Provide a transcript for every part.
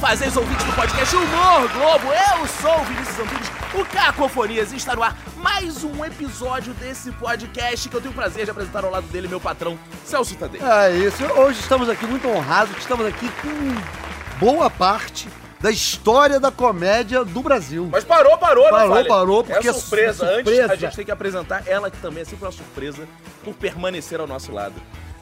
fazeres ouvintes do podcast Humor Globo. Eu sou o Vinícius Antunes, o Cacofonias, e está no ar mais um episódio desse podcast que eu tenho o prazer de apresentar ao lado dele, meu patrão, Celso Tadei. É isso. Hoje estamos aqui muito honrados, estamos aqui com boa parte da história da comédia do Brasil. Mas parou, parou, não Parou, parou, porque é surpresa. é Antes, surpresa. a gente tem que apresentar ela, que também é sempre uma surpresa, por permanecer ao nosso lado.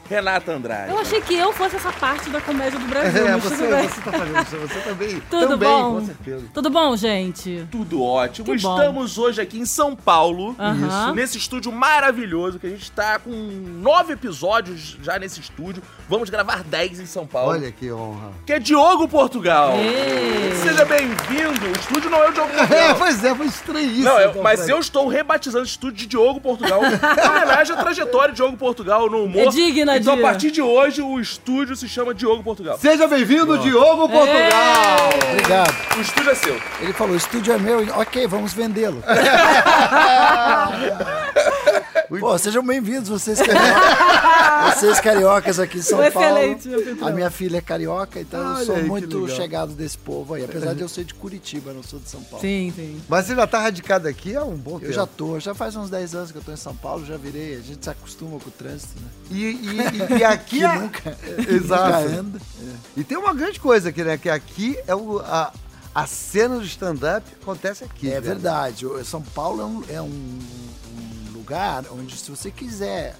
Renata Andrade. Eu achei que eu fosse essa parte da comédia do Brasil, É, mas você, tudo bem. você tá fazendo isso, você também. Tudo também, bom? com certeza. Tudo bom, gente? Tudo ótimo. Que bom. Estamos hoje aqui em São Paulo, Aham. nesse estúdio maravilhoso, que a gente tá com nove episódios já nesse estúdio. Vamos gravar dez em São Paulo. Olha que honra. Que é Diogo Portugal. Ê. Seja bem-vindo. O estúdio não é o Diogo É, Portugal. pois é, foi estranho isso. Não, eu- então, mas eu estou rebatizando o estúdio de Diogo Portugal em homenagem à trajetória de Diogo Portugal no humor. É digna Então, a partir de hoje, o estúdio se chama Diogo Portugal. Seja bem-vindo, Diogo Portugal! Obrigado. O estúdio é seu. Ele falou, o estúdio é meu, ok, vamos vendê-lo. Pô, sejam bem-vindos, vocês cariocas, vocês cariocas aqui em São Foi Paulo. excelente. A minha filha é carioca, então Olha eu sou aí, muito chegado desse povo aí. Apesar de eu ser de Curitiba, não sou de São Paulo. Sim, sim. Mas você já tá radicado aqui há um bom tempo. Eu já tô, já faz uns 10 anos que eu tô em São Paulo, já virei, a gente se acostuma com o trânsito, né? E, e- e- aqui Que é... nunca, Exato. nunca anda. E tem uma grande coisa aqui, né? Que aqui é o, a, a cena do stand-up acontece aqui. É né? verdade. São Paulo é um, é um lugar onde, se você quiser,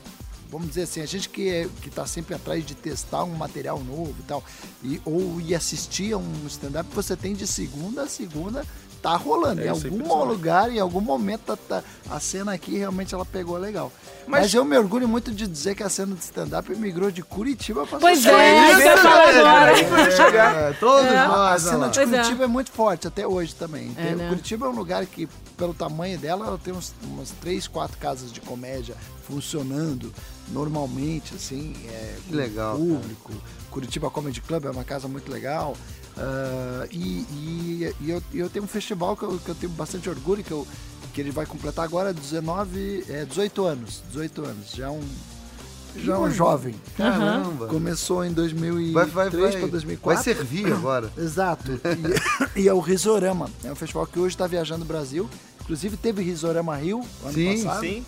vamos dizer assim, a gente que, é, que tá sempre atrás de testar um material novo e tal, e, ou ir assistir a um stand-up, você tem de segunda a segunda. Tá rolando. É, em é algum lugar, em algum momento, tá- tá- a cena aqui realmente ela pegou legal. Mas- Mas, eu me orgulho muito de dizer que a cena de stand-up migrou de Curitiba para Pois São é, isso falar agora. É, todos É. A nós. cena olha de é. Curitiba é. muito forte até hoje também. É, né? Curitiba é um lugar que, pelo tamanho dela, ela tem uns, umas três, quatro casas de comédia funcionando normalmente, assim, é, Que legal, com público. Curitiba Comedy Club é uma casa muito legal. Ah, e e- e eu, eu tenho um festival que eu, que eu tenho bastante orgulho, que, eu, que ele vai completar agora 19, é, 18 anos. 18 anos. Já é um, já é um jovem. Caramba. Começou em 2003 Vai, vai, vai, para vai 2004. servir agora. Exato. E, e é o Risorama. É um festival que hoje está viajando o Brasil. Inclusive teve Risorama Rio ano Sim, passado. Sim.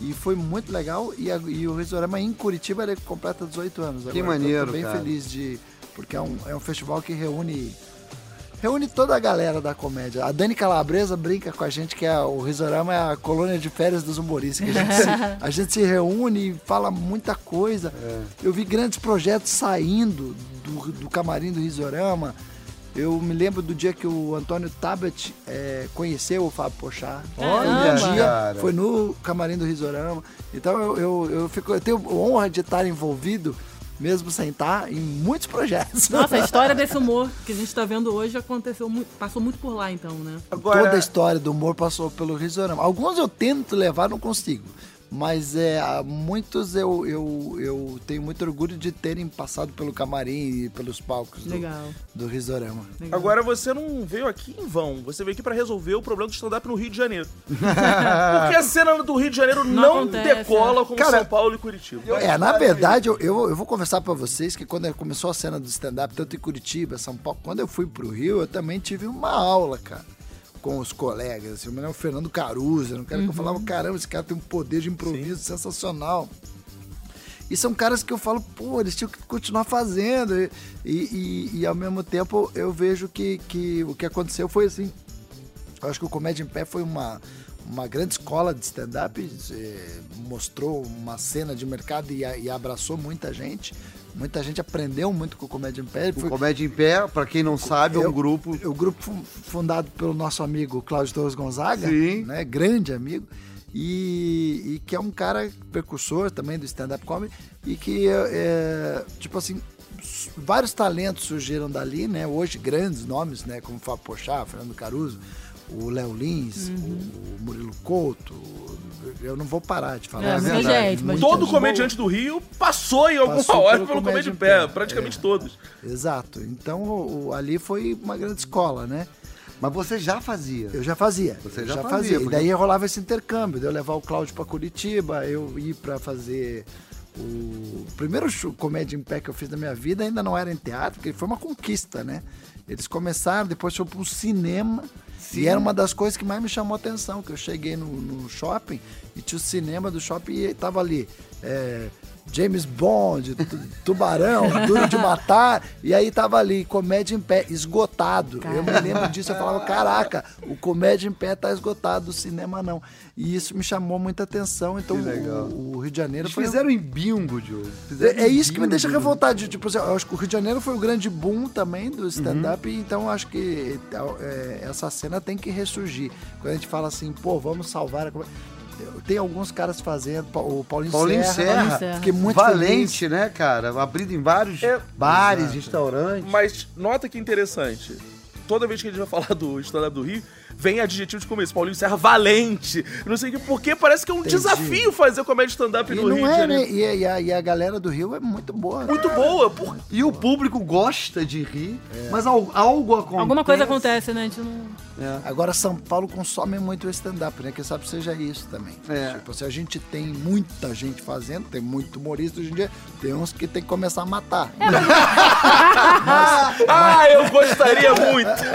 E foi muito legal. E, a- e o Risorama em Curitiba ele completa 18 anos. Que agora. maneiro, Então, tô bem cara. feliz de. Porque é um, é um festival que reúne. Reúne toda a galera da comédia. A Dani Calabresa brinca com a gente que é, o Risorama é a colônia de férias dos humoristas. que A gente, se, a gente se reúne e fala muita coisa. É. Eu vi grandes projetos saindo do, do camarim do Risorama. Eu me lembro do dia que o Antônio Tabet eh, conheceu o Fábio Pochá. Olha, Um dia, cara. foi no camarim do Risorama. Então eu, eu, eu, fico, eu tenho honra de estar envolvido, mesmo sem estar, em muitos projetos. Nossa, a história desse humor que a gente tá vendo hoje aconteceu muito, passou muito por lá, então, né? Agora, Toda a história do humor passou pelo Risorama. Alguns eu tento levar, não consigo. Mas é, há muitos eu, eu, eu tenho muito orgulho de terem passado pelo camarim e pelos palcos do, Legal. do Risorama. legal. agora você não veio aqui em vão. Você veio aqui pra resolver o problema do stand-up no Rio de Janeiro. Porque a cena do Rio de Janeiro não, Não acontece, decola como Cara, São Paulo e Curitiba. É, na verdade, eu, eu, eu vou conversar pra vocês que quando começou a cena do stand-up, tanto em Curitiba, São Paulo, quando eu fui pro Rio, eu também tive uma aula, cara, com os colegas. Assim, eu me lembro o Fernando Caruso, era um cara que eu falava, caramba, esse cara tem um poder de improviso sensacional. E são caras que eu falo, pô, eles tinham que continuar fazendo. E, e, e, ao mesmo tempo eu vejo que, que o que aconteceu foi assim. Eu acho que o Comédia em Pé foi uma, uma grande escola de stand-up, eh, mostrou uma cena de mercado e, e abraçou muita gente. Muita gente aprendeu muito com o Comédia em Pé. O Foi- Comédia em Pé, pra quem não sabe, é um Eu- grupo. o grupo fu- fundado pelo nosso amigo Cláudio Torres Gonzaga, Sim. né, grande amigo, e, e que é um cara precursor também do stand-up comedy, e que, é, tipo assim, vários talentos surgiram dali, né, hoje grandes nomes, né, como Fábio Pochá, Fernando Caruso, o Léo Lins, o Murilo Couto, eu não vou parar de falar. É, verdade. gente, mas Todo gente comediante do Rio passou em alguma Passou hora pelo pelo Comédia Comédia em Pé, Pé. praticamente É. todos. Exato. Então o- o- ali foi uma grande escola, né? Mas você já fazia. Eu já fazia. Você já já fazia, fazia. E porque- daí rolava esse intercâmbio, de eu levar o Cláudio para Curitiba, eu ir para fazer O primeiro show, comédia em pé que eu fiz na minha vida ainda não era em teatro, porque foi uma conquista, né? Eles começaram, depois foi para o cinema. E era uma das coisas que mais me chamou a atenção, que eu cheguei no, no shopping e tinha o cinema do shopping e tava ali. é, James Bond, tu- Tubarão, Duro de Matar, e aí tava ali, comédia em pé, esgotado. Eu me lembro disso, eu falava, caraca, o comédia em pé tá esgotado, o cinema não. E isso me chamou muita atenção, então o, o Rio de Janeiro Eles foi... fizeram em bingo, Diogo. É, é isso que me deixa revoltado. de, Tipo, assim, eu acho que o Rio de Janeiro foi o grande boom também do stand-up, Uhum. então acho que é, essa cena tem que ressurgir. Quando a gente fala assim, pô, vamos salvar a comédia. Tem alguns caras fazendo, o Paulinho, Paulinho Serra, Serra. Paulinho Serra. Fiquei muito Valente, feliz. né, cara? Abrindo em vários É, bares, exato. restaurantes. Mas nota que interessante. Toda vez que a gente vai falar do stand-up do Rio, vem adjetivo de começo. Paulinho Serra valente. Não sei o que, porque parece que é um Entendi. desafio fazer comédia stand-up no Rio não de é, Janeiro. né? E, a- e a, e a galera do Rio é muito boa. Muito boa. Por... E o público gosta de rir, mas al- algo acontece. Alguma coisa acontece, né? A gente não... É. Agora, São Paulo consome muito o stand-up, né? Quem sabe seja isso também. É. Tipo, se a gente tem muita gente fazendo, tem muito humorista hoje em dia, tem uns que tem que começar a matar. Ah, eu gostaria muito.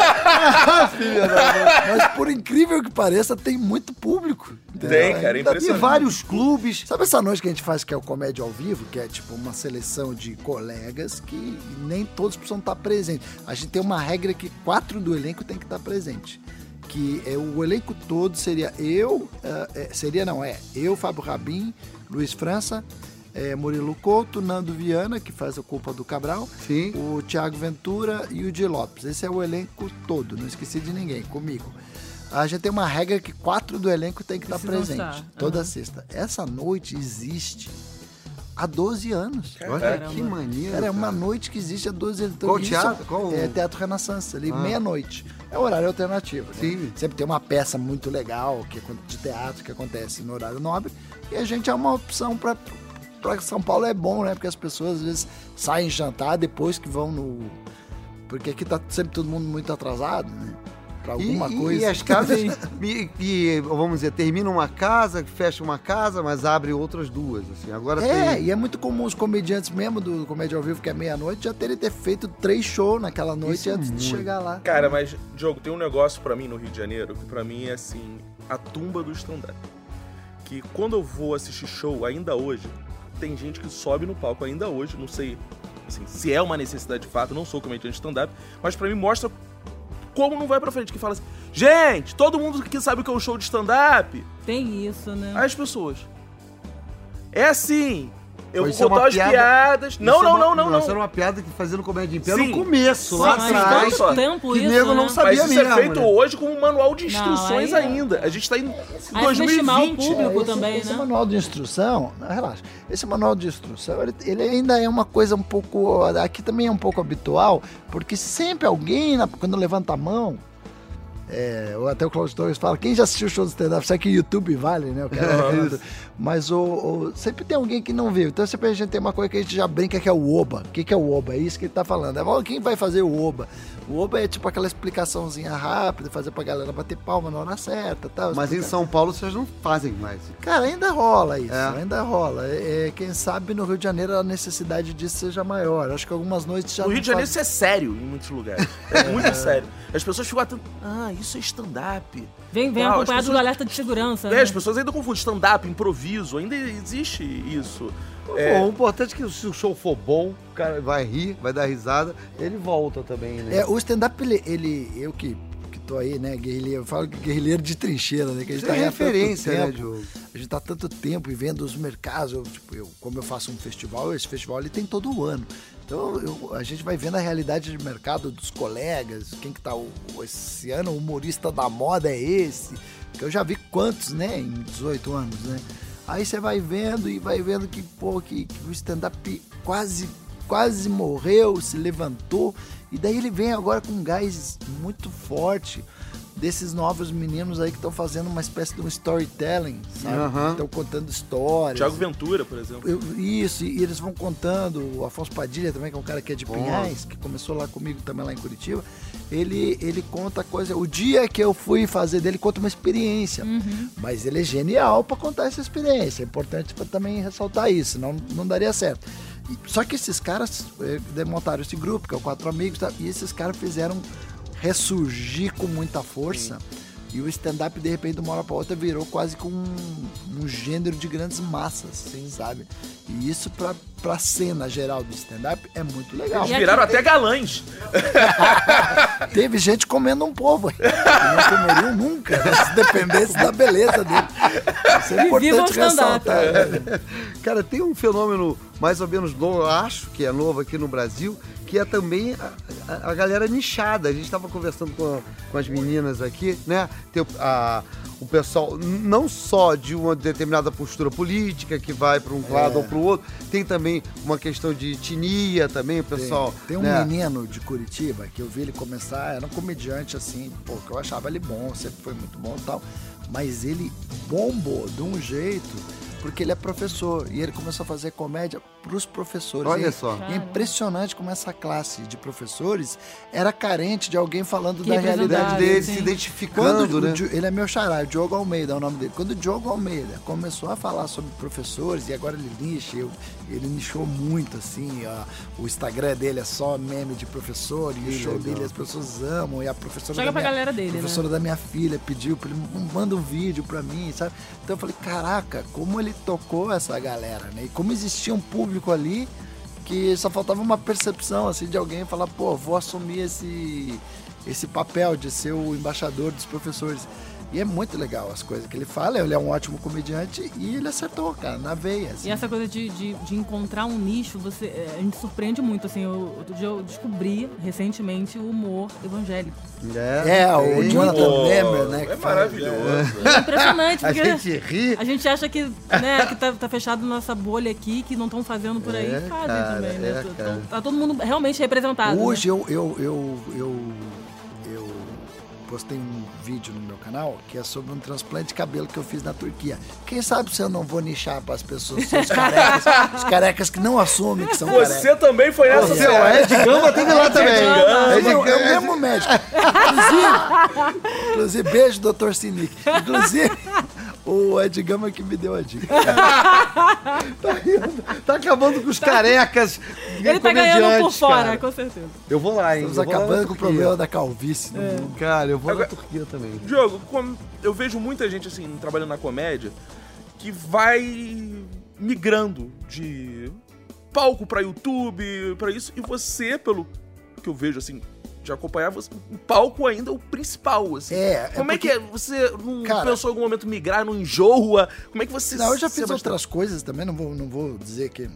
Mas por incrível que pareça, tem muito público. Tem, cara, é Ainda E impressionante. vários clubes. Sabe essa noite que a gente faz que é o Comédia ao Vivo, que é tipo uma seleção de colegas que nem todos precisam estar presentes. A gente tem uma regra que quatro do elenco tem que estar presente. Que é o elenco todo seria eu, eh, seria não, é eu, Fábio Rabin, Luiz França, eh, Murilo Couto, Nando Viana, que faz a culpa do Cabral, Sim. o Thiago Ventura e o Di Lopes. Esse é o elenco todo, não esqueci de ninguém, comigo. A gente tem uma regra que quatro do elenco tem que estar Precisam presente, estar. toda sexta. Essa noite existe há 12 anos. Olha que maneiro. Cara, é uma cara. noite que existe há 12 anos. Então, Qual isso teatro? Qual- É Teatro Renaissance, ali, Ah. meia-noite. É o horário alternativo. né? Sim. Sempre tem uma peça muito legal que, acon- de teatro que acontece no horário nobre. E a gente é uma opção para para São Paulo é bom, né? Porque as pessoas às vezes saem jantar depois que vão no. Porque aqui tá sempre todo mundo muito atrasado, né? Pra alguma e- coisa. e as casas, e, e, vamos dizer, termina uma casa, fecha uma casa, mas abre outras duas. Assim. Agora É, tem. e é muito comum os comediantes mesmo do Comédia ao Vivo, que é meia-noite, já terem ter feito três shows naquela noite Isso é antes de muito. chegar lá. Cara, mas, Diogo, tem um negócio pra mim no Rio de Janeiro que pra mim é assim, a tumba do stand-up. Que quando eu vou assistir show, ainda hoje, tem gente que sobe no palco ainda hoje, não sei assim, se é uma necessidade de fato, não sou comediante de stand-up, mas pra mim mostra como não vai pra frente, que fala assim, gente, todo mundo que sabe o que é um show de stand-up, Tem isso, né? as pessoas. É assim, eu vou é uma contar as piada- piadas. Não, é não, uma- não, não, Isso não. era uma piada que fazendo comédia em pé no começo, Sim, lá atrás. tanto tempo que isso, nego né? não sabia Mas isso mesmo, é feito né? hoje com um manual de Não, instruções aí é- ainda. A gente tá em Aí é subestimar o 2020. público esse, também, esse né? manual de instrução, não, relaxa, esse manual de instrução, ele, ele ainda é uma coisa um pouco, aqui também é um pouco habitual, porque sempre alguém, na- quando levanta a mão, é, ou até o Claudio Torres fala, quem já assistiu o show do stand-up, sabe que YouTube vale, né? O cara- mas o, o- sempre tem alguém que não viu. Então sempre a gente tem uma coisa que a gente já brinca que é o Oba. O que, que é o Oba? É isso que ele tá falando. É, "Ó, quem vai fazer o Oba? O Oba é tipo aquela explicaçãozinha rápida, fazer pra galera bater palma na hora certa tal. Mas em. São Paulo vocês não fazem mais. Cara, ainda rola isso, É. ainda rola. É, é, quem sabe no Rio de Janeiro a necessidade disso seja maior. Acho que algumas noites já No Rio de Janeiro faz- isso é sério em muitos lugares. É muito sério. As pessoas ficam atento. Ah, isso é stand-up. Vem, vem Não, as acompanhado pessoas- do alerta de segurança. É, né? as pessoas ainda confundem stand-up, improviso. Ainda existe isso. Bom, o importante é que se o show for bom, o cara vai rir, vai dar risada, ele volta também, né? É, o stand-up, ele, ele- eu que, aí, né, guerrilheiro, eu falo que guerrilheiro de trincheira, né, que a gente Isso é tá tanto referência, né, tempo. Diogo? A gente tá tanto tempo e vendo os mercados, eu, tipo, eu, como eu faço um festival, esse festival ele tem todo o ano. Então eu- a gente vai vendo a realidade de mercado dos colegas, quem que tá o, o- esse ano, o humorista da moda é esse, que eu já vi quantos, né, em 18 anos, né? Aí você vai vendo e vai vendo que, pô, que, que o stand-up quase, quase morreu, se levantou, e daí ele vem agora com um gás muito forte desses novos meninos aí que estão fazendo uma espécie de um storytelling, sabe? Aham. Estão contando histórias. Tiago Ventura, por exemplo. Eu- isso, e eles vão contando, o Afonso Padilha também, que é um cara que é de Bom. Pinhais, que começou lá comigo também lá em Curitiba, ele, ele conta coisa, o dia que eu fui fazer dele, conta uma experiência, mas ele é genial pra contar essa experiência, é importante pra também ressaltar isso, senão não daria certo. Só que esses caras eh, montaram esse grupo, que é o Quatro Amigos, tá? e esses caras fizeram ressurgir com muita força. E o stand-up, de repente, de uma hora pra outra, virou quase com um, um gênero de grandes massas, sabe? E isso pra, pra cena geral do stand-up é muito legal. Eles viraram até galãs. Teve gente comendo um povo que não comeriam nunca, né? se dependesse da beleza dele. Isso é E importante ressaltar. Cara, tem um fenômeno mais ou menos novo, eu acho que é novo aqui no Brasil, que é também a, a- a galera nichada. A gente estava conversando com, a- com as meninas aqui, né? Tem o, a- o pessoal, não só de uma determinada postura política que vai para um lado ou para o outro, tem também uma questão de etnia também, o pessoal. Tem um né? menino de Curitiba que eu vi ele começar, era um comediante assim, pô, que eu achava ele bom, sempre foi muito bom e tal. Mas ele bombou de um jeito porque ele é professor e ele começou a fazer comédia pros professores. Olha só. e É impressionante como essa classe de professores era carente de alguém falando Que da realidade dele sim. se quando identificando, o né? Ele é meu xará, o Diogo Almeida é o nome dele. Quando o Diogo Almeida começou a falar sobre professores, e agora ele nicha, eu- ele nichou muito, assim, ó, o Instagram dele é só meme de professor, e o show dele as pessoas amam, e a professora da pra minha, galera dele, né? professora da minha filha pediu pra ele, "M- manda um vídeo pra mim, sabe? Então eu falei, caraca, como ele tocou essa galera, né? E como existia um público ali que só faltava uma percepção assim de alguém falar, pô, vou assumir esse esse papel de ser o embaixador dos professores. E é muito legal as coisas que ele fala, ele é um ótimo comediante e ele acertou, cara, na veia. assim. E essa coisa de, de, de encontrar um nicho, você, é, a gente surpreende muito. Assim, eu, outro dia eu descobri recentemente o humor evangélico. É, o tem. Jonathan Demer, né? que É faz- maravilhoso. É impressionante, A porque gente ri. a gente acha que, né, que tá, tá fechado nossa bolha aqui, que não estão fazendo por aí. É, Fazem cara, também, né? é, cara. Tá todo mundo realmente representado. né? Hoje eu, eu, eu, eu, eu postei um vídeo no meu canal que é sobre um transplante de cabelo que eu fiz na Turquia. Quem sabe se eu não vou nichar para as pessoas, se os carecas, os carecas que não assumem que são carecas. Você também foi nessa Você, o Ed Gama teve lá também. Gama. É Ed o, é o Gama- mesmo médico. Inclusive, inclusive beijo, doutor Sinic. Inclusive, o Ed Gama que me deu a dica. Tá acabando com os carecas. Ele tá ganhando por fora, cara. com certeza. Eu vou lá, hein? Estamos eu acabando com o problema da calvície no mundo. Cara, eu vou Agora- na Turquia também. Diogo, como eu vejo muita gente assim, trabalhando na comédia, que vai migrando de palco pra YouTube, pra isso, e você, pelo que eu vejo assim, de acompanhar, você, o palco ainda é o principal, assim. É, é Como é, porque- que é? Você não Cara- pensou em algum momento migrar, não enjoa? Como é que você Não, eu já fiz outras coisas também, não vou, não vou dizer que.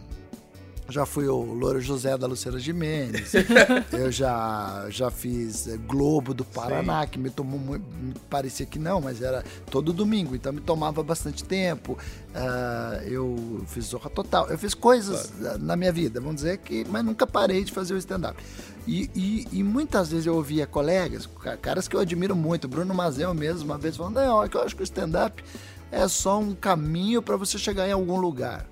Já fui o Louro José da Luciana Gimenez. eu já, já fiz eh, Globo do Paraná, que me tomou muito. Me parecia que não, mas era todo domingo, então me tomava bastante tempo. Ah, eu fiz Zorra Total. Eu fiz coisas ah, na minha vida, vamos dizer que. Mas nunca parei de fazer o stand-up. E, e- e muitas vezes eu ouvia colegas, ca- caras que eu admiro muito, Bruno Mazel mesmo, uma vez falando: não, é eu acho que o stand-up é só um caminho para você chegar em algum lugar.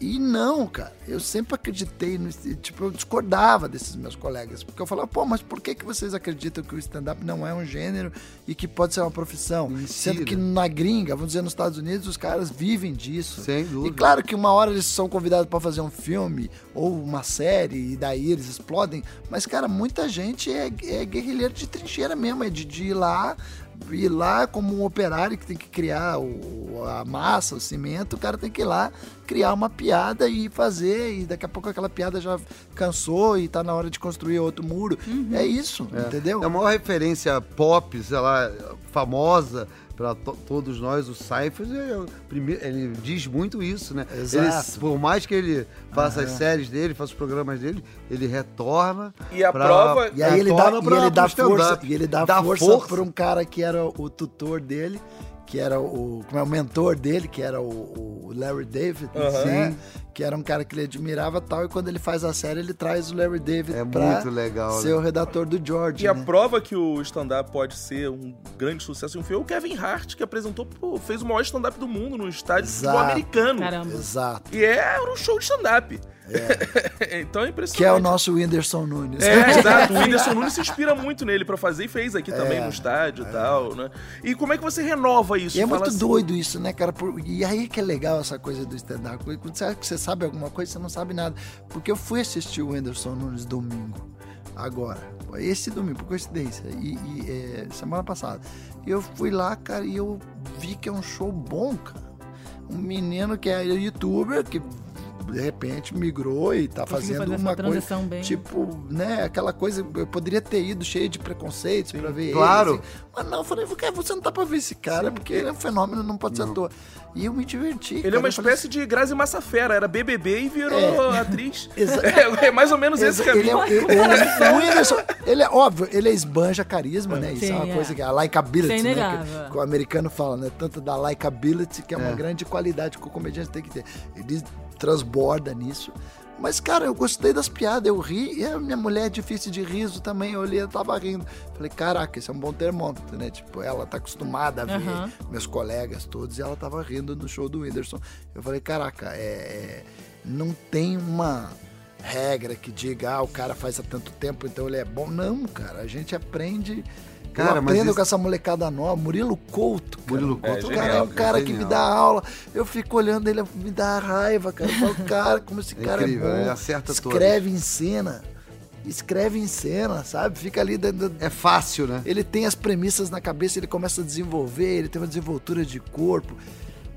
E não, cara, eu sempre acreditei no. Tipo, eu discordava desses meus colegas. Porque eu falava, pô, mas por que, que vocês acreditam que o stand-up não é um gênero e que pode ser uma profissão? Mentira. Sendo que na gringa, vamos dizer, nos Estados Unidos, os caras vivem disso. Sem E dúvida. claro que uma hora eles são convidados para fazer um filme ou uma série e daí eles explodem. Mas, cara, muita gente é, é guerrilheiro de trincheira mesmo, é de, de ir lá. Ir lá como um operário que tem que criar o, a massa, o cimento, o cara tem que ir lá criar uma piada e fazer, e daqui a pouco aquela piada já cansou e tá na hora de construir outro muro. É isso, entendeu? É a maior referência pop, sei lá, famosa para todos nós, o Seinfeld, é o primeiro- ele diz muito isso, né? Exato. Ele, por mais que ele faça as séries dele, faça os programas dele, ele retorna. E a pra- prova- E aí ele dá, e ele dá força, e ele dá, Dá força, força. para um cara que era o tutor dele, que era o, como é, o mentor dele, que era o, o Larry David, Aham. né? que era um cara que ele admirava tal, e quando ele faz a série, ele traz o Larry David É pra muito legal, ser né? o redator do George. E a né? prova que o stand-up pode ser um grande sucesso em um filme é o Kevin Hart, que apresentou, pô, fez o maior stand-up do mundo no estádio Exato. americano. Caramba. Exato. E é um show de stand-up. então é impressionante. Que é o nosso Whindersson Nunes. É, exato. O Whindersson Nunes se inspira muito nele pra fazer e fez aqui também É, no estádio e tal, né? E como é que você renova isso? E é muito assim, doido isso, né, cara? Por- E aí que é legal essa coisa do stand-up. Quando você acha que você sabe alguma coisa, você não sabe nada. Porque eu fui assistir o Whindersson Nunes domingo. Agora. Esse domingo, por coincidência. E, e, é, semana passada. E eu fui lá, cara, e eu vi que é um show bom, cara. Um menino que é youtuber, que de repente migrou e tá Conseguiu fazendo uma transição coisa. bem. Tipo, né? Aquela coisa. Eu poderia ter ido cheio de preconceitos pra ver claro. ele. assim. Mas não, eu falei, você não tá pra ver esse cara, porque ele é um fenômeno, não pode ser ator. E eu me diverti. Ele cara. é uma espécie de Grazi Massafera, era BBB e virou atriz. Exa- É, é mais ou menos esse Exa- ele é, caminho. ele- o, o Whindersson, ele é óbvio, ele é esbanja carisma, né? Isso é Sim, uma é. coisa que a likability, é né? Que, que o americano fala, né? Tanto da likability, que é uma grande qualidade que o comediante tem que ter. Ele transborda nisso. Mas, cara, eu gostei das piadas, eu ri, e a minha mulher é difícil de riso também, eu olhei, ela tava rindo. Falei, caraca, esse é um bom termômetro, né? Tipo, ela tá acostumada a ver Aham. meus colegas todos, e ela tava rindo no show do Whindersson. Eu falei, caraca, é, é- não tem uma regra que diga, ah, o cara faz há tanto tempo, então ele é bom. Não, cara, a gente aprende. Cara, eu aprendo isso- com essa molecada nova, Murilo Couto. Cara. Murilo Couto É, o cara é um cara que me dá aula. Eu fico olhando ele, me dá raiva, cara. Eu falo, cara, como esse É cara incrível, é ele bom. acerta Escreve em cena. Escreve em cena, sabe? Fica ali dentro. É fácil, né? Ele tem as premissas na cabeça, ele começa a desenvolver, ele tem uma desenvoltura de corpo.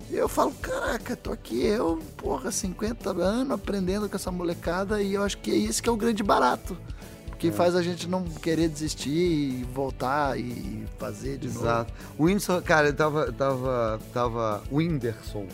E eu falo, caraca, tô aqui eu, porra, 50 anos aprendendo com essa molecada e eu acho que é isso que é o grande barato. Que faz a gente não querer desistir e voltar e fazer de novo. Exato. O Whindersson, cara, eu tava. tava, tava o Whindersson.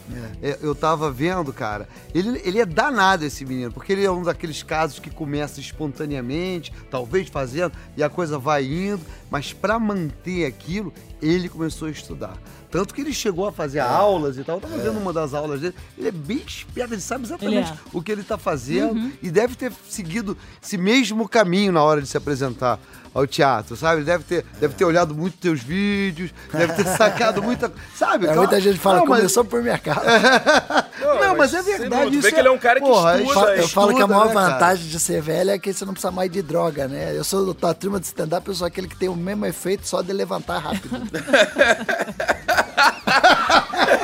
É. É, Eu tava vendo, cara. Ele, ele é danado esse menino, porque ele é um daqueles casos que começa espontaneamente, talvez fazendo, e a coisa vai indo, mas pra manter aquilo, ele começou a estudar. Tanto que ele chegou a fazer aulas e tal. Eu tava vendo uma das aulas dele. Ele é bem esperto, ele sabe exatamente Ele é. o que ele tá fazendo e deve ter seguido esse mesmo caminho na hora de se apresentar ao teatro, sabe? Ele deve ter, deve ter olhado muito teus vídeos, deve ter sacado muita. Sabe? É, Claro- muita gente fala, Não, mas- começou por minha casa. Não, mas é sem verdade. Isso vê que ele é um cara que porra, estuda, Eu falo, eu falo que a estuda, maior né, cara? vantagem de ser velho é que você não precisa mais de droga, né? Eu sou da turma de stand-up, eu sou aquele que tem o mesmo efeito só de levantar rápido.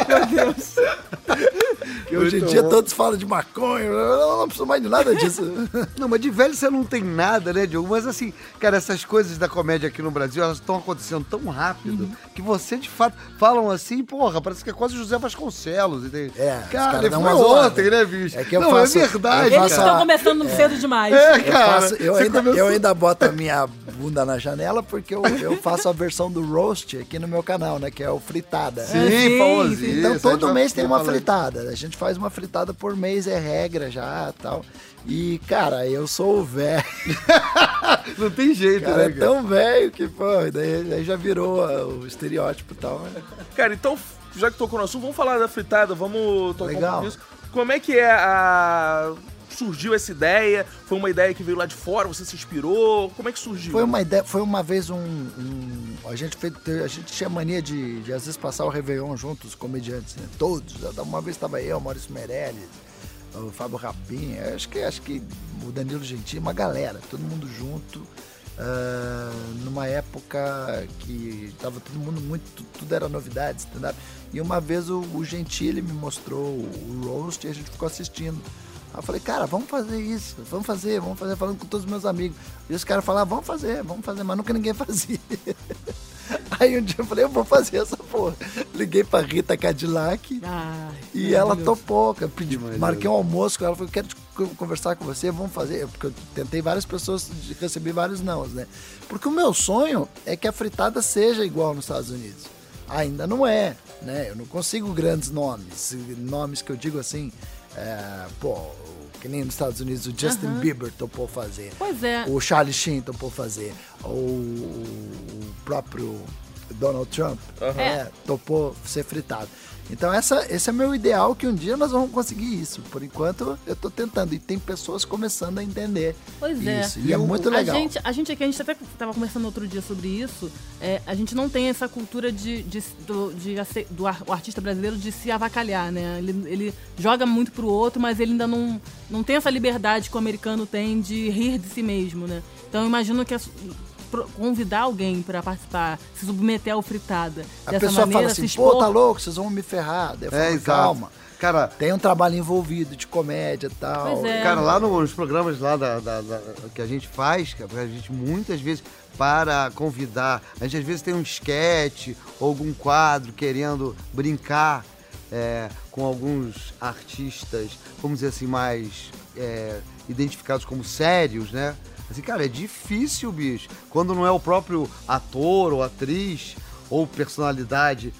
Meu Deus. Que hoje em dia bom. todos falam de maconha, eu não preciso mais de nada disso. Não, mas de velho você não tem nada, né, Diogo? Mas assim, cara, essas coisas da comédia aqui no Brasil, elas estão acontecendo tão rápido Uhum. que você, de fato, falam assim, porra, parece que é quase José Vasconcelos, entende? É, cara, dão foi ontem, né, bicho? É que eu não, faço- é verdade, eu Eles faço cara. estão começando cedo demais. É, Eu, cara. faço- eu ainda, começou- eu ainda boto a minha bunda na janela porque eu, eu faço a versão do roast aqui no meu canal, né? Que é o fritada. Sim, sim, famosinho. sim. Então todo vai mês tem uma fritada. A gente faz uma fritada por mês, é regra já tal. E, cara, eu sou o velho. Não tem jeito, Cara, né, é tão velho que, pô, daí, daí já virou o estereótipo e tal. né? Cara, então, já que tocou no assunto, vamos falar da fritada, vamos tocar um Legal. pouco disso. Como é que é a... Surgiu essa ideia? Foi uma ideia que veio lá de fora? Você se inspirou? Como é que surgiu? Foi uma ideia, foi uma vez um. um- a, gente fez, a gente tinha mania de, de, às vezes passar o Réveillon juntos, os comediantes, né? Todos. Uma vez estava eu, Maurício Meirelles, o Fábio Rapim, acho que, acho que o Danilo Gentili, uma galera, todo mundo junto. ah, numa época que tava todo mundo muito, tudo era novidade, stand-up. E uma vez o, o Gentili me mostrou o roast e a gente ficou assistindo. Aí eu falei, cara, vamos fazer isso, vamos fazer, vamos fazer, falando com todos os meus amigos. E os caras falavam, vamos fazer, vamos fazer, mas nunca ninguém fazia. Aí um dia eu falei, eu vou fazer essa porra. Liguei pra Rita Cadillac Ai, e ela topou, cara. Pedi, marquei um almoço com ela, falei, quero conversar com você, vamos fazer. Porque eu tentei várias pessoas, recebi vários nãos, né? Porque o meu sonho é que a fritada seja igual nos Estados Unidos. Ainda não é, né? Eu não consigo grandes nomes. Nomes que eu digo assim, é, pô, que nem nos Estados Unidos o Justin Bieber topou fazer. Pois é. O Charlie Sheen topou fazer. O, o próprio Donald Trump, Aham. é, topou ser fritado. Então essa, esse é meu ideal, que um dia nós vamos conseguir isso. Por enquanto, eu tô tentando. E tem pessoas começando a entender Pois é. isso. E é muito A legal. gente, a gente aqui, a gente até estava conversando outro dia sobre isso. é, a gente não tem essa cultura de, de- do, de do ar- o artista brasileiro de se avacalhar, né? Ele, ele joga muito pro outro, mas ele ainda não, não tem essa liberdade que o americano tem de rir de si mesmo, né? Então eu imagino que convidar alguém para participar, se submeter ao fritada A dessa pessoa maneira, fala assim, se pô, expor, tá louco, vocês vão me ferrar. Daí eu É, falo, exato. calma. Cara, Tem um trabalho envolvido de comédia e tal. Pois é. Cara, lá no- nos programas lá da, da- da- que a gente faz, cara, a gente muitas vezes para convidar, a gente às vezes tem um esquete ou algum quadro querendo brincar é, com alguns artistas, vamos dizer assim, mais é, identificados como sérios, né? Assim, cara, é difícil, bicho. Quando não é o próprio ator ou atriz ou personalidade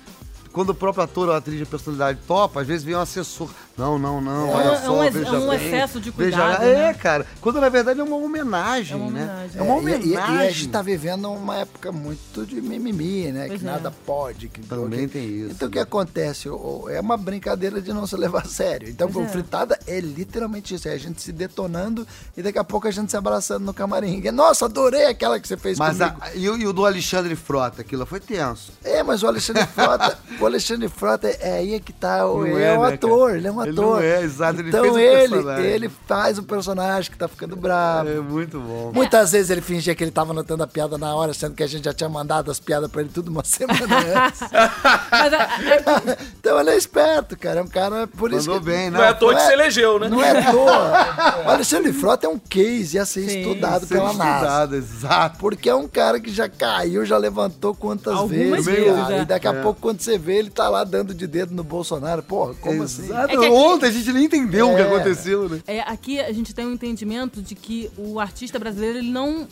quando o próprio ator ou atriz de personalidade topa, às vezes vem um assessor. Não, não, não. É olha um- é só, um veja é um bem, excesso de veja- cuidado, É, né? cara. Quando na verdade é uma homenagem, É uma né? homenagem. É uma É, e- homenagem. E, e a gente tá vivendo uma época muito de mimimi, né? Pois que é. nada pode. Que, Também que- tem isso, Então o que né? acontece? O- o- É uma brincadeira de não se levar a sério. Então Pois é. fritada é literalmente isso. É a gente se detonando e daqui a pouco a gente se abraçando no camarim. Nossa, adorei aquela que você fez Mas comigo. a- e, o- e o do Alexandre Frota, aquilo foi tenso. É, mas o Alexandre Frota, o Alexandre Frota é aí é que tá. O, Não ele é, é, um né, ator, ele é um Ele ator. não é, exato, ele então ele, personagem. ele faz o personagem que tá ficando bravo. É muito bom. Muitas vezes ele fingia que ele tava anotando a piada na hora, sendo que a gente já tinha mandado as piadas pra ele tudo uma semana antes. A- a- então ele é esperto, cara. É um cara. Por isso Mandou que- bem, Não é à toa Não que é- se elegeu, né? Não é à toa. O Alexandre Frota é um case a ser Sim, estudado pela NASA. estudado, exato. Porque é um cara que já caiu, já levantou quantas Algumas vezes. vezes, é. E daqui a É. pouco, quando você vê, ele tá lá dando de dedo no Bolsonaro. Porra, como assim? Exato. É que aqui- Ontem a gente nem entendeu o que É. aconteceu, né? É, aqui a gente tem um entendimento de que o artista brasileiro ele não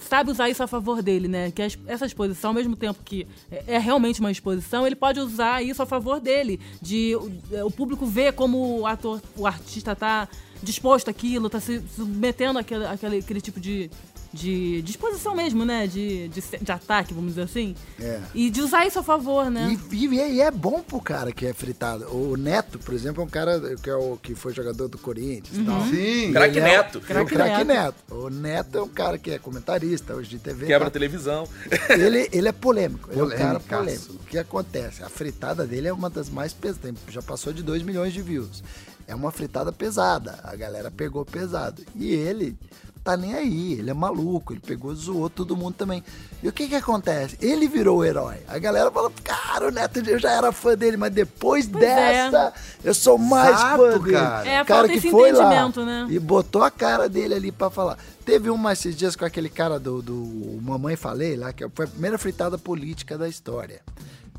sabe usar isso a favor dele, né? Que essa exposição, ao mesmo tempo que é, é realmente uma exposição, ele pode usar isso a favor dele. De o, é, o público ver como o ator, o artista tá disposto àquilo, tá se submetendo àquele, àquele, àquele tipo de, de disposição mesmo, né? De, de, de ataque, vamos dizer assim. É. E de usar isso a favor, né? E, e- e é bom pro cara que é fritado. O Neto, por exemplo, é um cara que, é o, que foi jogador do Corinthians e tal. Sim. Craque é o- Neto. É Craque Neto. Neto. O Neto é um cara que é comentarista hoje de TV. Quebra tá? televisão. ele, ele é polêmico. Ele é um cara polêmico. O que acontece? A fritada dele é uma das mais pesadas. Já passou de 2 milhões de views. É uma fritada pesada. A galera pegou pesado. E ele tá nem aí. Ele é maluco. Ele pegou, zoou todo mundo também. E o que que acontece? Ele virou o herói. A galera fala, cara, o Neto, eu já era fã dele, mas depois Pois é. dessa, eu sou mais Exato, fã dele. cara. É, o cara que foi lá entendimento, né? e botou a cara dele ali pra falar. Teve uma esses dias com aquele cara do, do Mamãe Falei lá, que foi a primeira fritada política da história.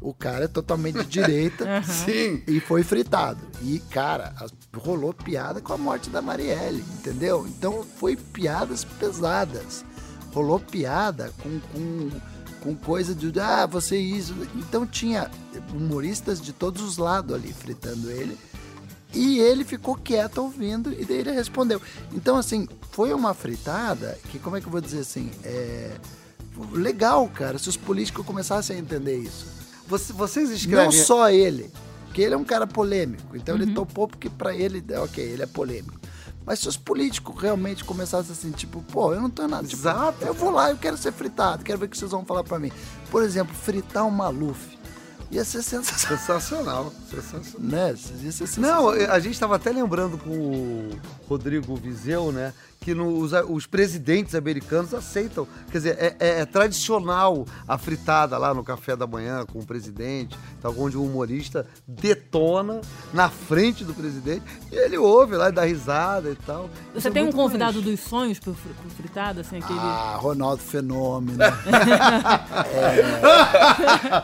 O cara é totalmente de direita Sim. e foi fritado. E, cara, rolou piada com a morte da Marielle, entendeu? Então foi piadas pesadas. Rolou piada com, com, com coisa de, ah, você isso. Então tinha humoristas de todos os lados ali fritando ele. E ele ficou quieto ouvindo e daí ele respondeu. Então, assim, foi uma fritada que, como é que eu vou dizer assim? É. Legal, cara, se os políticos começassem a entender isso. Você- vocês escrevem. Não só ele, porque ele é um cara polêmico. Então ele topou porque pra ele, é, ok, ele é polêmico. Mas se os políticos realmente começassem assim, tipo, pô, eu não tô nada. Tipo, Exato, Eu vou lá, eu quero ser fritado, quero ver o que vocês vão falar pra mim. Por exemplo, fritar um Maluf. Ia ser sensacional, Sensacional. Sensacional. né? Ia ser sensacional. Não, a gente estava até lembrando com o Rodrigo Vizeu, né? Que no- os, os presidentes americanos aceitam. Quer dizer, é, é- é tradicional a fritada lá no café da manhã com o presidente, tal, onde o humorista detona na frente do presidente e ele ouve lá e dá risada e tal. Isso Você é tem um muito convidado mais- dos sonhos pro, pro fritado, assim, aquele. Ah, Ronaldo Fenômeno.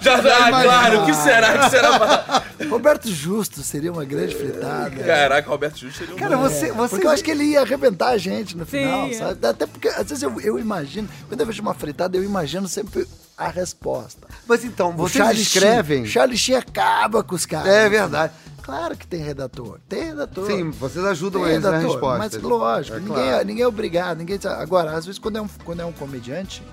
Já ah, claro, o que será? O que será? Roberto Justo seria uma grande fritada. Caraca, Roberto Justo seria um Cara, você, você Porque eu acho que ele ia arrebentar a gente no Sim, final, é. sabe? Até porque, às vezes, eu, eu imagino, quando eu vejo uma fritada, eu imagino sempre a resposta. Mas então, vocês Charlie escrevem. Sheen, Charlie Sheen acaba com os caras. É verdade. Claro que tem redator. Tem redator. Sim, vocês ajudam Tem eles na redator, resposta. Mas lógico, É ninguém, claro. é, ninguém é obrigado. Ninguém... Agora, às vezes, quando é um, quando é um comediante,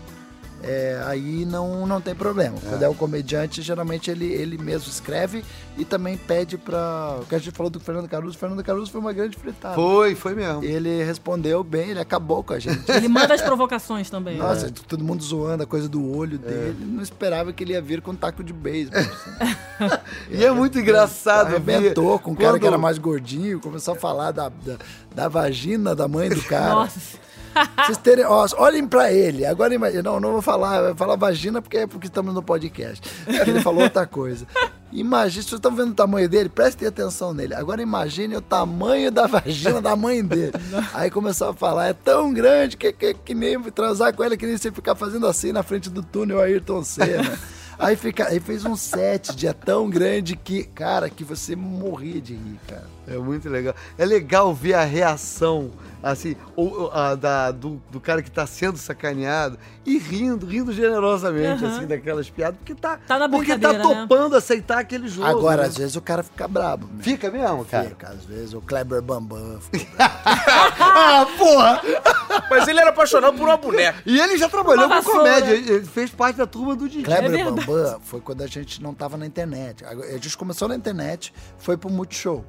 é, aí não, não tem problema. Quando é o comediante, geralmente ele, ele mesmo escreve e também pede pra. O que a gente falou do Fernando Caruso, o Fernando Caruso foi uma grande fritada. Foi, foi mesmo. Ele respondeu bem, ele acabou com a gente. Ele manda as provocações também. né? Nossa, todo mundo zoando a coisa do olho dele. Não esperava que ele ia vir com um taco de beisebol. assim. E é muito engraçado. Arrebentou com um cara que era mais gordinho, começou a falar da, da, da vagina da mãe do cara. Nossa. Vocês terem, ó, olhem pra ele. Agora imagina, não, não vou falar, vou falar vagina porque é porque estamos no podcast. Ele falou outra coisa. Imagine, vocês estão vendo o tamanho dele, prestem atenção nele. Agora imagine o tamanho da vagina da mãe dele. Aí começou a falar, é tão grande que, que, que nem transar com ela, que nem você ficar fazendo assim na frente do túnel Ayrton Senna. Aí, fica, aí fez um set de é tão grande que, cara, que você morria de rir, cara. É muito legal. É legal ver a reação, assim, ou, ou, a, da, do, do cara que tá sendo sacaneado e rindo, rindo generosamente, Aham. assim, daquelas piadas, porque tá, Tá na porque tá né? topando aceitar aquele jogo. Agora, né? às vezes o cara fica brabo. né? Fica mesmo, cara. Fica, às vezes o Kleber Bambam. fica Ah, porra! Mas ele era apaixonado por uma boneca. E ele já trabalhou Uma com vassoura. comédia, ele fez parte da turma do DJ. Kleber É. Bambam foi quando a gente não tava na internet. A a gente começou na internet, foi pro Multishow.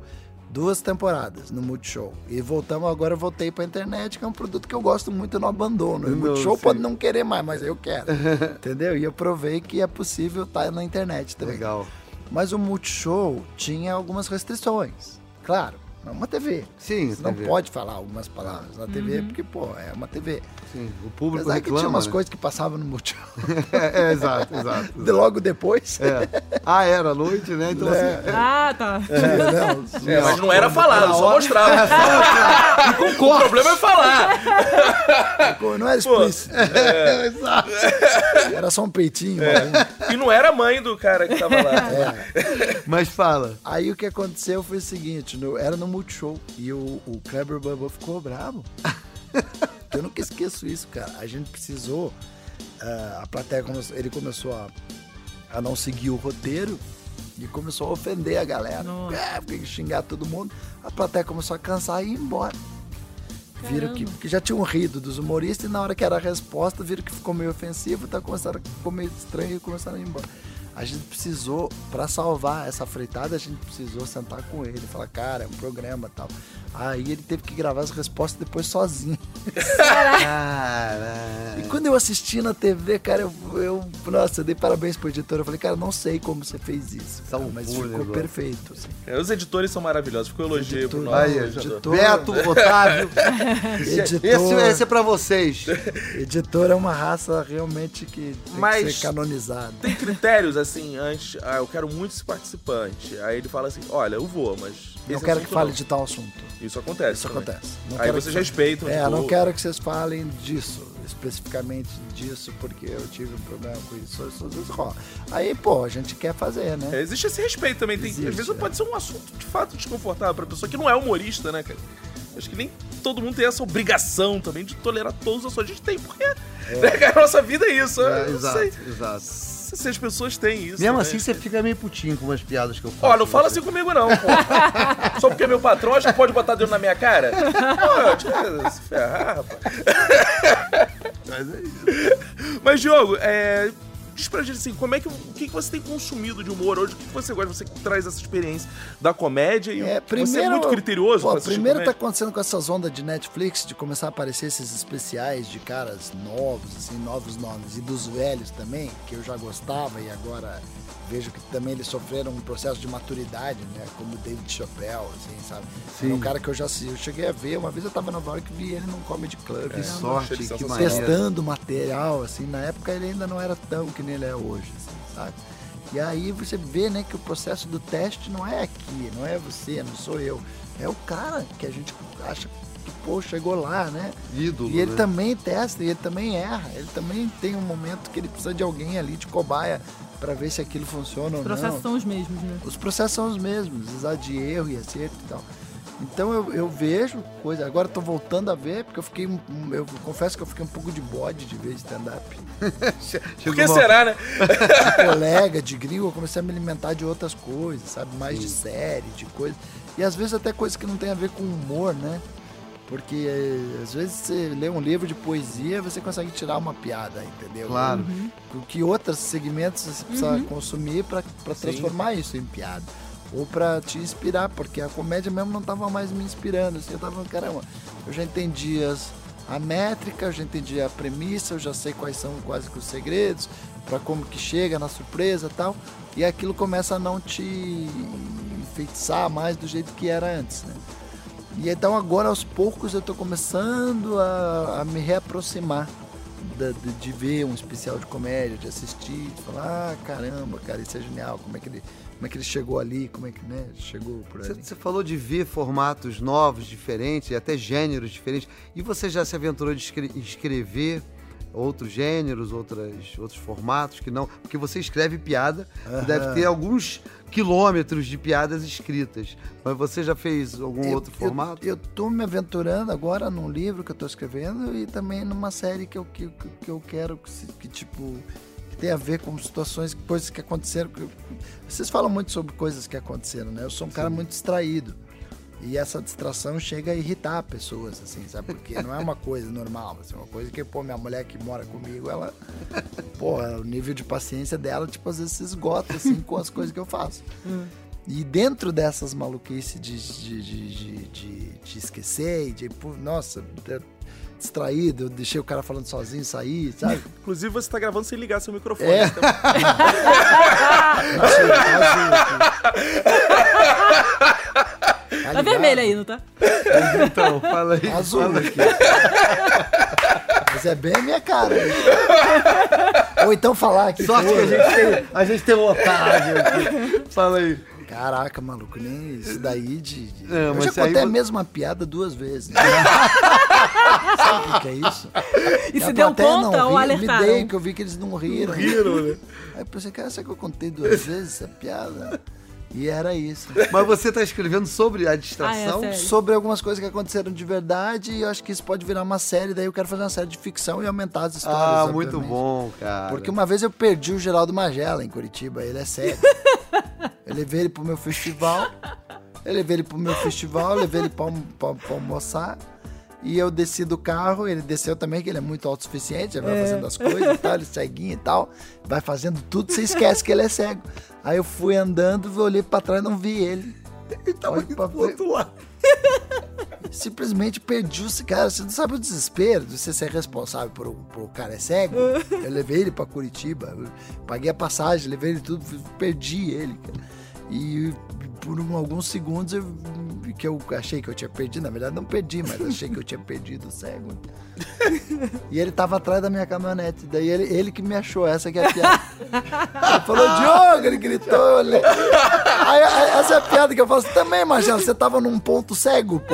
Duas temporadas no Multishow. E voltamos, agora eu voltei pra internet, que é um produto que eu gosto muito e não abandono. O Não, Multishow sim. pode não querer mais, mas eu quero. Entendeu? E eu provei que é possível estar na internet também. Legal. Mas o Multishow tinha algumas restrições. Claro, uma TV. Sim, Você não TV. pode falar algumas palavras na TV, porque, pô, é uma TV. Sim, o público Apesar que reclama, tinha umas né? coisas que passavam no Multishow. É, é, exato, exato. De logo depois. É. Ah, era à noite, né? Então, É. assim, Ah, tá. não, É, mas não era falado, só mostrava. o problema é falar. Não era explícito. é, exato. Era só um peitinho. É. E não era a mãe do cara que tava lá. Mas fala. Aí o que aconteceu foi o seguinte, no- era no Multishow e o, o Kleber Bambam ficou bravo. Eu nunca esqueço isso, cara. A gente precisou, ah, a plateia, começou- ele começou a, a não seguir o roteiro e começou a ofender a galera. É, xingar todo mundo. A plateia começou a cansar e ir embora. Viram que, que já tinham rido dos humoristas e na hora que era a resposta, viram que ficou meio ofensivo, tá começaram ficou meio estranho e começaram a ir embora. A gente precisou, pra salvar essa freitada, a gente precisou sentar com ele, falar, cara, é um programa e tal. Aí ele teve que gravar as respostas depois sozinho. Caralho. Quando eu assisti na TV, cara, eu, eu nossa, eu dei parabéns pro editor. Eu falei, cara, não sei como você fez isso. cara, Salvou mas ficou negócio. perfeito. assim. É, Os editores são maravilhosos. Ficou elogio pro nosso Aí, editor. editor. Beto, Otávio. Editor, Esse, esse é pra vocês. editor é uma raça realmente que tem Mas- que ser canonizada. Tem critérios, assim, antes. Ah, eu quero muito esse participante. Aí ele fala assim: olha, eu vou, mas. Não quero que assunto fale não. de tal assunto. Isso acontece. Isso também. acontece. Não Aí vocês que- respeitam. É, tipo, não quero que vocês falem disso, especificamente disso, porque eu tive um problema com isso. Isso rola. Aí, pô, a gente quer fazer, né? É, existe esse respeito também. Tem, Existe, às vezes é. pode ser um assunto de fato desconfortável pra pessoa que não é humorista, né, cara? Acho que nem todo mundo tem essa obrigação também de tolerar todos os assuntos. A gente tem, porque né, cara, a nossa vida é isso. É, eu não exato, sei exato. se as pessoas têm isso. Mesmo né? assim, você fica meio putinho com umas piadas que eu faço. Ó, não fala Você- assim comigo não, pô. Só porque é meu patrão, acho que pode botar dedo na minha cara? Pô, se ferrar, rapaz. Mas é isso. Mas, Diogo, é... Diz pra gente assim, como é que, o que, que você tem consumido de humor hoje? O que, que você gosta? Você que traz essa experiência da comédia e É, você é muito criterioso pô, primeiro tá comédia? acontecendo com essas ondas de Netflix de começar a aparecer esses especiais de caras novos, assim, novos nomes, e dos velhos também, que eu já gostava e agora vejo que também eles sofreram um processo de maturidade, né? Como o David Chappelle, assim, sabe? Sim. É um cara que eu já assisti, eu cheguei a ver, uma vez eu tava em Nova York e vi ele num comedy club. Que né? sorte, que maneiro. testando material, assim, na época ele ainda não era tão que nem ele é hoje, assim, sabe? E aí você vê, né, que o processo do teste não é aqui, não é você, não sou eu, é o cara que a gente acha que, pô, chegou lá, né? Ídolo, E ele né? também testa, e ele também erra, ele também tem um momento que ele precisa de alguém ali de cobaia pra ver se aquilo funciona Os ou processos não. são os mesmos, né? Os processos são os mesmos, exato de erro e acerto e tal. Então eu, eu vejo coisa, agora tô voltando a ver, porque eu fiquei, um- eu confesso que eu fiquei um pouco de bode de ver stand-up. Por que será, né? de colega, de gringo, eu comecei a me alimentar de outras coisas, sabe? Mais de série, de coisa. E às vezes até coisas que não tem a ver com humor, né? Porque eh, às vezes você lê um livro de poesia, você consegue tirar uma piada, entendeu? Claro. O que outros segmentos você precisa consumir para transformar isso em piada. Ou para te inspirar, porque a comédia mesmo não tava mais me inspirando. Assim, eu tava, caramba, eu já entendi as, a métrica, eu já entendi a premissa, eu já sei quais são quase que os segredos, para como que chega na surpresa tal. E aquilo começa a não te enfeitiçar mais do jeito que era antes, né? E então agora aos poucos eu tô começando a, a me reaproximar da- de, de ver um especial de comédia, de assistir, de falar, ah, caramba, cara, isso é genial, como é que ele, como é que ele chegou ali, como é que né, chegou por Você, ali. você falou de ver formatos novos, diferentes, e até gêneros diferentes. E você já se aventurou de escre- escrever outros gêneros, outras, outros formatos que não. Porque você escreve piada, você deve ter alguns quilômetros de piadas escritas. Mas você já fez algum Eu- outro formato? Eu, tô me aventurando agora num livro que eu tô escrevendo e também numa série que eu, que, que- eu quero que, que, tipo tem a ver com situações, coisas que aconteceram. Vocês falam muito sobre coisas que aconteceram, né? Eu sou um cara muito distraído. E essa distração chega a irritar pessoas, assim, sabe? Porque não é uma coisa normal, assim, uma coisa que, pô, minha mulher que mora comigo, ela, pô, o nível de paciência dela, tipo, às vezes se esgota, assim, com as coisas que eu faço. E dentro dessas maluquices de, de, de, de, esquecer e de, pô, nossa, distraído, eu deixei o cara falando sozinho sair, sabe? Inclusive, você tá gravando sem ligar seu microfone. É. Então, tá. Tá vermelho aí, não tá? Então, fala aí. Azul fala aqui. Mas é bem a minha cara. Ou então falar aqui. Sorte que a gente tem, a gente tem um Otávio aqui. Fala aí. Caraca, maluco, nem isso daí de. de- É, eu mas já contei a mesma piada duas vezes. né? Sabe o que é isso? E a se deu plateia não conta ou ri, alertaram? Me dei, que eu vi que eles não riram. riram, né? Aí eu pensei, cara, será que eu contei duas vezes essa piada? E era isso. Mas você tá escrevendo sobre a distração? Ah, é? Sobre algumas coisas que aconteceram de verdade, e eu acho que isso pode virar uma série, daí eu quero fazer uma série de ficção e aumentar as histórias. ah, obviamente. muito bom, cara. Porque uma vez eu perdi o Geraldo Magela em Curitiba, ele é sério. eu levei ele pro meu festival, eu levei ele pro meu festival, levei ele pra, pra- pra almoçar. E eu desci do carro, ele desceu também, que ele é muito autossuficiente, ele vai fazendo as coisas e tal, ele é ceguinho e tal, vai fazendo tudo, você esquece que ele é cego. Aí eu fui andando, olhei pra trás e não vi ele. Ele tava indo pro outro lado. Simplesmente perdi o cara. Você não sabe o desespero de você ser responsável por, o- por o cara é cego. Eu levei ele pra Curitiba, paguei a passagem, levei ele tudo, perdi ele, cara. E por um- alguns segundos eu, que eu achei que eu tinha perdido, na verdade não perdi, mas achei que eu tinha perdido o cego. E ele tava atrás da minha caminhonete. Daí ele, ele que me achou, essa que é a piada. Ele falou, Diogo, ele gritou, olhei. Aí, aí, essa é a piada que eu faço também, Marcelo. Você tava num ponto cego, pô.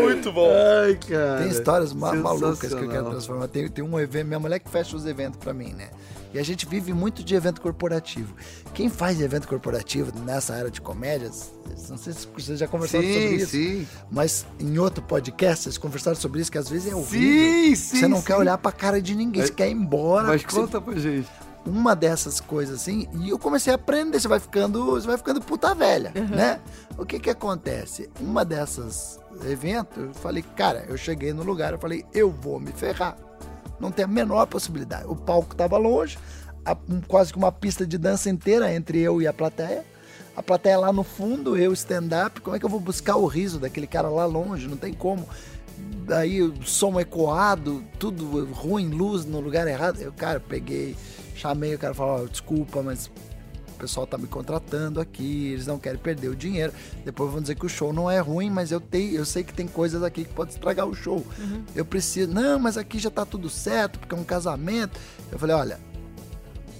Muito bom. Ai, cara. Tem histórias ma malucas que eu quero transformar. Tem, tem um evento, minha mulher que fecha os eventos pra mim, né? E a gente vive muito de evento corporativo. Quem faz evento corporativo nessa era de comédias, não sei se vocês já conversaram sobre Sim, isso. sim. Mas em outro podcast, vocês conversaram sobre isso, que às vezes é horrível. Sim, sim. Você não sim. quer olhar pra cara de ninguém, você quer ir embora. Mas porque você- conta pra gente. uma dessas coisas assim, e eu comecei a aprender, você vai ficando, você vai ficando puta velha, né? O que que acontece? Uma dessas eventos, eu falei, cara, eu cheguei no lugar, eu falei, eu vou me ferrar. Não tem a menor possibilidade. O palco tava longe, a- um- quase que uma pista de dança inteira entre eu e a plateia. A plateia lá no fundo, eu stand-up, como é que eu vou buscar o riso daquele cara lá longe? Não tem como. Daí o som ecoado, tudo ruim, luz no lugar errado. Eu, cara, peguei, chamei o cara e falei, ó, desculpa, mas pessoal tá me contratando aqui, eles não querem perder o dinheiro. Depois vão dizer que o show não é ruim, mas eu tenho, eu sei que tem coisas aqui que pode estragar o show. Eu preciso, não, mas aqui já tá tudo certo, porque é um casamento. Eu falei, olha,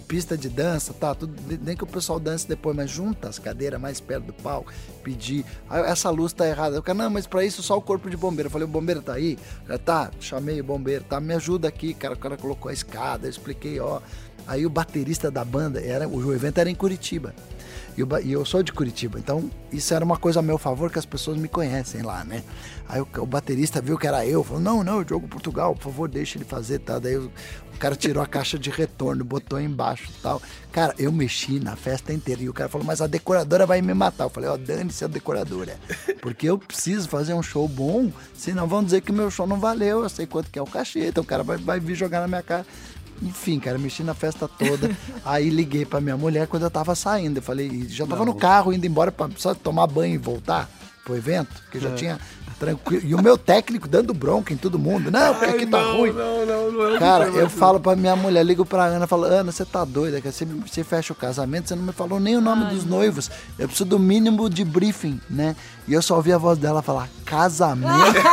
pista de dança, tá, tudo, nem que o pessoal dance depois, mas junta as cadeiras mais perto do palco, pedir, ah, essa luz tá errada. Eu falei, não, mas pra isso só o corpo de bombeiro. Eu falei, o bombeiro tá aí? Já tá, chamei o bombeiro, tá, me ajuda aqui, cara. O cara colocou a escada, eu expliquei, ó, Aí o baterista da banda, era, o evento era em Curitiba. E, eu sou de Curitiba, então isso era uma coisa a meu favor que as pessoas me conhecem lá, né? Aí o, o baterista viu que era eu, falou: Não, não, eu jogo Portugal, por favor, deixa ele fazer, tá? Daí o, cara tirou a caixa de retorno, botou embaixo tal. Cara, eu mexi na festa inteira. E o cara falou: Mas a decoradora vai me matar. Eu falei: Ó, dane-se a decoradora. Porque eu preciso fazer um show bom, senão vão dizer que meu show não valeu. Eu sei quanto que é o cachê, então o cara vai, vai vir jogar na minha cara. Enfim, cara, mexi na festa toda. Aí liguei pra minha mulher quando eu tava saindo. Eu falei, já tava no carro indo embora pra só tomar banho e voltar pro evento, que já tinha tranquilo. E o meu técnico dando bronca em todo mundo. Não, porque aqui tá ruim. Não, não, não é Cara, eu falo pra minha mulher, ligo pra Ana, falo, Ana, você tá doida, cara? Você, você fecha o casamento, você não me falou nem o nome dos noivos. Eu preciso do mínimo de briefing, né? E eu só ouvi a voz dela falar, casamento?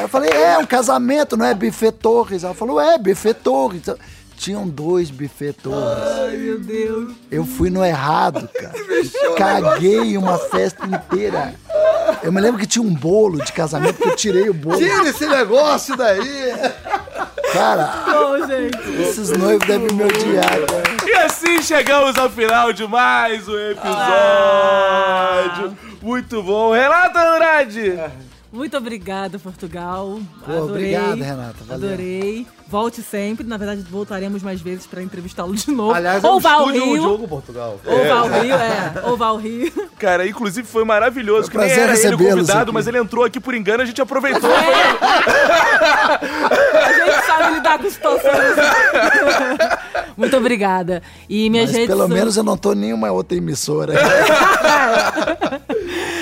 Aí eu falei, é, um casamento, não é buffet Torres. Ela falou, é, buffet Torres. Tinham dois buffet Torres. Ai, meu Deus. Eu fui no errado, cara. Caguei uma festa inteira. Eu me lembro que tinha um bolo de casamento que eu tirei o bolo. Tira esse negócio daí! Cara, Bom, gente. esses noivos devem me odiar, cara. E assim chegamos ao final de mais um episódio. Muito bom. Renata Andrade! Muito obrigada, Portugal. Pô, Adorei. obrigado, Renata. Valeu. Adorei. Volte sempre. Na verdade, voltaremos mais vezes pra entrevistá-lo de novo. Aliás, é ou um vá ao Rio. Diogo Portugal. Ou vá ao Rio, é. Ou vá ao Rio. Cara, inclusive foi maravilhoso, Foi um que nem era ele o convidado, aqui. mas ele entrou aqui por engano, a gente aproveitou. A gente sabe lidar com situações. Muito obrigada. E minha Mas gente. pelo menos eu não tô em nenhuma outra emissora.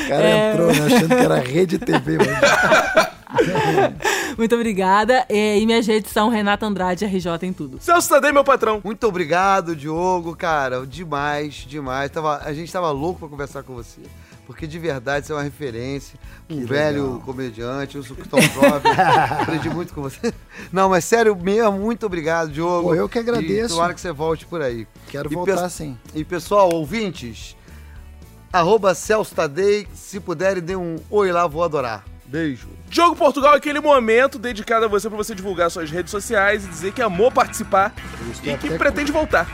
O cara entrou né, achando que era rede TV. Mas... Muito obrigada. E, e minhas redes são Renata Andrade, RJ em tudo. Celso Tadei, meu patrão. Muito obrigado, Diogo, cara. Demais, demais. Tava, a gente tava louco pra conversar com você. Porque de verdade você é uma referência, um velho comediante, eu sou tão jovem, aprendi muito com você. Não, mas sério mesmo, muito obrigado, Diogo. Pô, eu que agradeço. E tomara que você volte por aí. Quero E voltar sim. E pessoal, ouvintes, arroba Celso Tadei, se puderem, dê um oi lá, vou adorar. Beijo. Diogo Portugal, aquele momento dedicado a você pra você divulgar suas redes sociais e dizer que amou participar e que pretende voltar.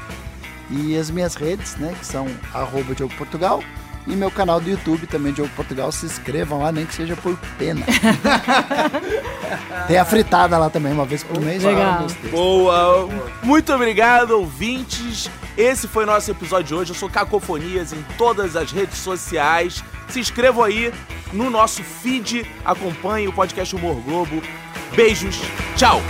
E as minhas redes, né, que são arroba Diogo Portugal. E meu canal do YouTube também, Diogo Portugal. Se inscrevam lá, nem que seja por pena. Tem a fritada lá também, uma vez por mês. Legal. Boa, muito obrigado, ouvintes. Esse foi nosso episódio de hoje. Eu sou Cacofonias em todas as redes sociais. Se inscrevam aí no nosso feed, acompanhe o podcast Humor Globo. Beijos, tchau!